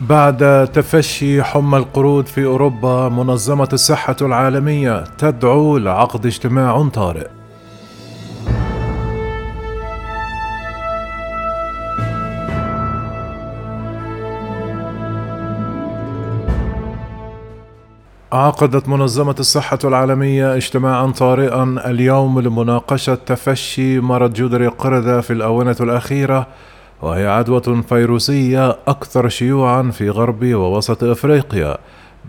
بعد تفشي حمى القرود في أوروبا منظمة الصحة العالمية تدعو لعقد اجتماع طارئ. عقدت منظمة الصحة العالمية اجتماعا طارئا اليوم لمناقشة تفشي مرض جدري القردة في الآونة الأخيرة وهي عدوى فيروسية أكثر شيوعا في غرب ووسط أفريقيا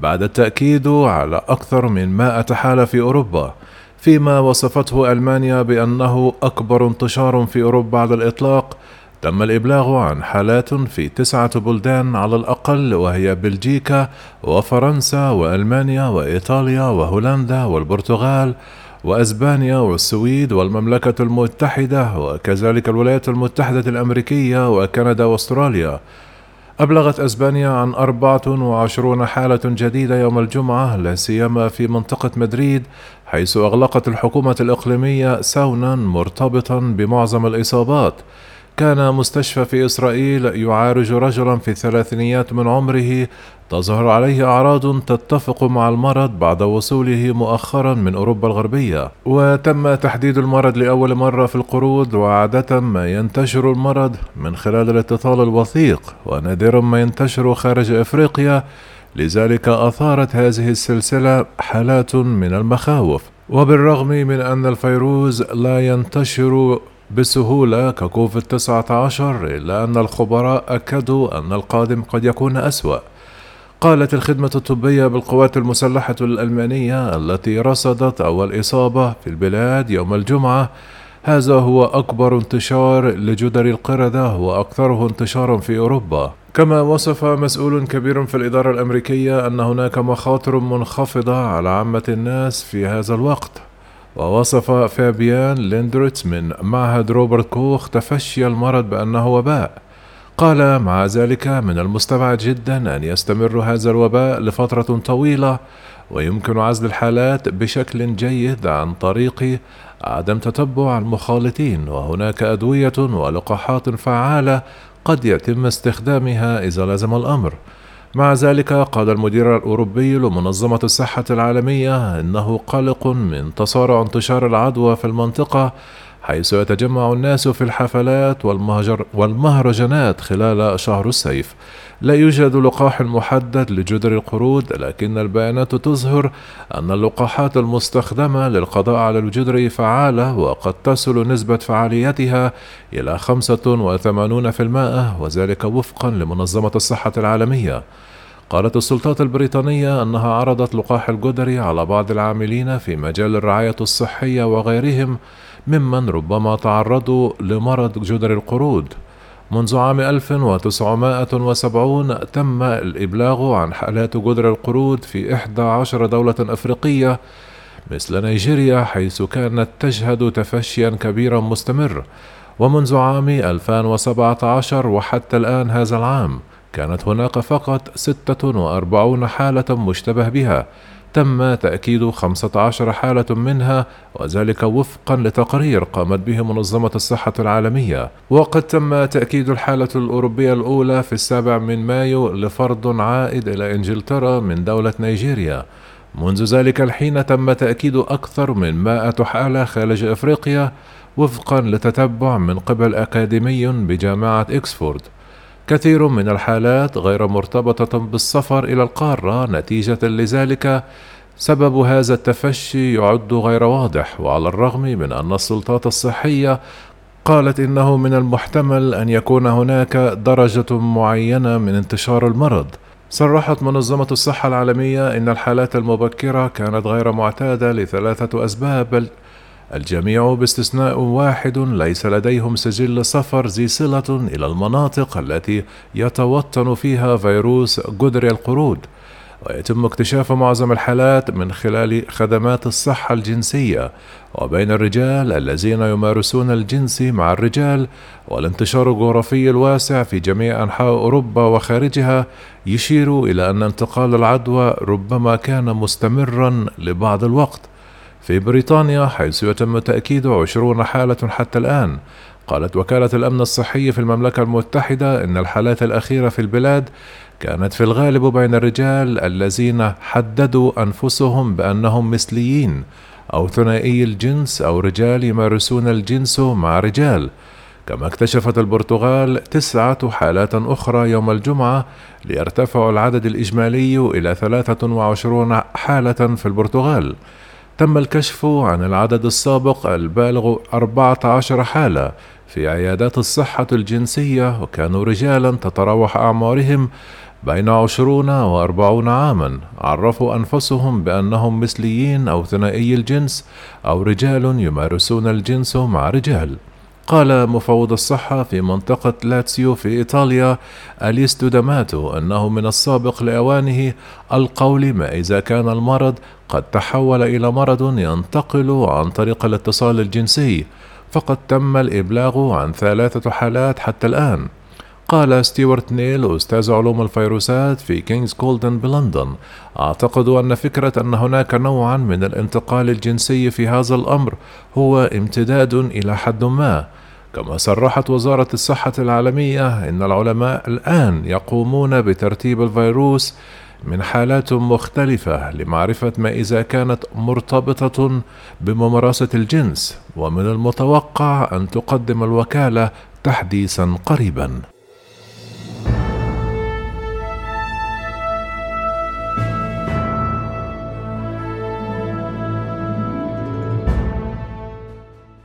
بعد التأكيد على أكثر من 100 حالة في أوروبا فيما وصفته ألمانيا بأنه أكبر انتشار في أوروبا على الإطلاق. تم الإبلاغ عن حالات في تسعة بلدان على الأقل وهي بلجيكا وفرنسا وألمانيا وإيطاليا وهولندا والبرتغال. وأسبانيا والسويد والمملكة المتحدة وكذلك الولايات المتحدة الأمريكية وكندا وأستراليا. أبلغت أسبانيا عن 24 حالة جديدة يوم الجمعة لا سيما في منطقة مدريد حيث أغلقت الحكومة الإقليمية سونا مرتبطا بمعظم الإصابات. كان مستشفى في إسرائيل يعالج رجلا في الثلاثينيات من عمره. تظهر عليه أعراض تتفق مع المرض بعد وصوله مؤخرا من أوروبا الغربية. وتم تحديد المرض لأول مرة في القرود وعادة ما ينتشر المرض من خلال الاتصال الوثيق ونادرا ما ينتشر خارج أفريقيا. لذلك أثارت هذه السلسلة حالات من المخاوف. وبالرغم من أن الفيروس لا ينتشر بسهولة ككوفيد 19 إلا أن الخبراء أكدوا أن القادم قد يكون أسوأ. قالت الخدمة الطبية بالقوات المسلحة الألمانية التي رصدت أول إصابة في البلاد يوم الجمعة هذا هو أكبر انتشار لجدر القردة وأكثره انتشارا في أوروبا. كما وصف مسؤول كبير في الإدارة الأمريكية أن هناك مخاطر منخفضة على عامة الناس في هذا الوقت. ووصف فابيان ليندرتس من معهد روبرت كوخ تفشي المرض بأنه وباء. قال مع ذلك من المستبعد جدا أن يستمر هذا الوباء لفترة طويلة ويمكن عزل الحالات بشكل جيد عن طريق عدم تتبع المخالطين. وهناك أدوية ولقاحات فعالة قد يتم استخدامها إذا لزم الأمر. مع ذلك قال المدير الأوروبي لمنظمة الصحة العالمية إنه قلق من تسارع انتشار العدوى في المنطقة حيث يتجمع الناس في الحفلات والمهجر والمهرجانات خلال شهر الصيف. لا يوجد لقاح محدد لجدر القرود لكن البيانات تظهر أن اللقاحات المستخدمة للقضاء على الجدر فعالة وقد تصل نسبة فعاليتها إلى 85% وذلك وفقا لمنظمة الصحة العالمية. قالت السلطات البريطانية أنها عرضت لقاح الجدري على بعض العاملين في مجال الرعاية الصحية وغيرهم ممن ربما تعرضوا لمرض جدر القرود. منذ عام 1970 تم الإبلاغ عن حالات جدر القرود في 11 دولة أفريقية مثل نيجيريا حيث كانت تشهد تفشيا كبيرا مستمر. ومنذ عام 2017 وحتى الآن هذا العام كانت هناك فقط 46 حالة مشتبه بها. تم تأكيد 15 حالة منها وذلك وفقا لتقرير قامت به منظمة الصحة العالمية. وقد تم تأكيد الحالة الأوروبية الأولى في السابع من مايو لفرد عائد إلى إنجلترا من دولة نيجيريا. منذ ذلك الحين تم تأكيد أكثر من 100 حالة خارج أفريقيا وفقا لتتبع من قبل أكاديمي بجامعة إكسفورد. كثير من الحالات غير مرتبطة بالسفر إلى القارة نتيجة لذلك. سبب هذا التفشي يعد غير واضح وعلى الرغم من أن السلطات الصحية قالت إنه من المحتمل أن يكون هناك درجة معينة من انتشار المرض. صرحت منظمة الصحة العالمية إن الحالات المبكرة كانت غير معتادة لثلاثة أسباب. الجميع باستثناء واحد ليس لديهم سجل سفر ذي صلة إلى المناطق التي يتوطن فيها فيروس جدر القرود. ويتم اكتشاف معظم الحالات من خلال خدمات الصحة الجنسية. وبين الرجال الذين يمارسون الجنس مع الرجال والانتشار الجغرافي الواسع في جميع أنحاء أوروبا وخارجها يشير إلى أن انتقال العدوى ربما كان مستمرا لبعض الوقت. في بريطانيا حيث يتم تأكيد عشرون حالة حتى الآن. قالت وكالة الأمن الصحي في المملكة المتحدة إن الحالات الأخيرة في البلاد كانت في الغالب بين الرجال الذين حددوا أنفسهم بأنهم مثليين أو ثنائي الجنس أو رجال يمارسون الجنس مع رجال. كما اكتشفت البرتغال تسعة حالات أخرى يوم الجمعة ليرتفع العدد الإجمالي إلى 23 حالة في البرتغال. تم الكشف عن العدد السابق البالغ 14 حالة في عيادات الصحة الجنسية وكانوا رجالا تتراوح أعمارهم بين عشرون وأربعون عاما. عرفوا أنفسهم بأنهم مثليين أو ثنائي الجنس أو رجال يمارسون الجنس مع رجال. قال مفوض الصحة في منطقة لاتسيو في إيطاليا أليستو داماتو أنه من السابق لأوانه القول ما إذا كان المرض قد تحول إلى مرض ينتقل عن طريق الاتصال الجنسي فقد تم الإبلاغ عن ثلاثة حالات حتى الآن. قال ستيوارت نيل أستاذ علوم الفيروسات في كينغز كوليدج بلندن أعتقد أن فكرة أن هناك نوعا من الانتقال الجنسي في هذا الأمر هو امتداد إلى حد ما. كما صرحت وزارة الصحة العالمية إن العلماء الآن يقومون بترتيب الفيروس من حالات مختلفة لمعرفة ما إذا كانت مرتبطة بممارسة الجنس ومن المتوقع أن تقدم الوكالة تحديثا قريبا.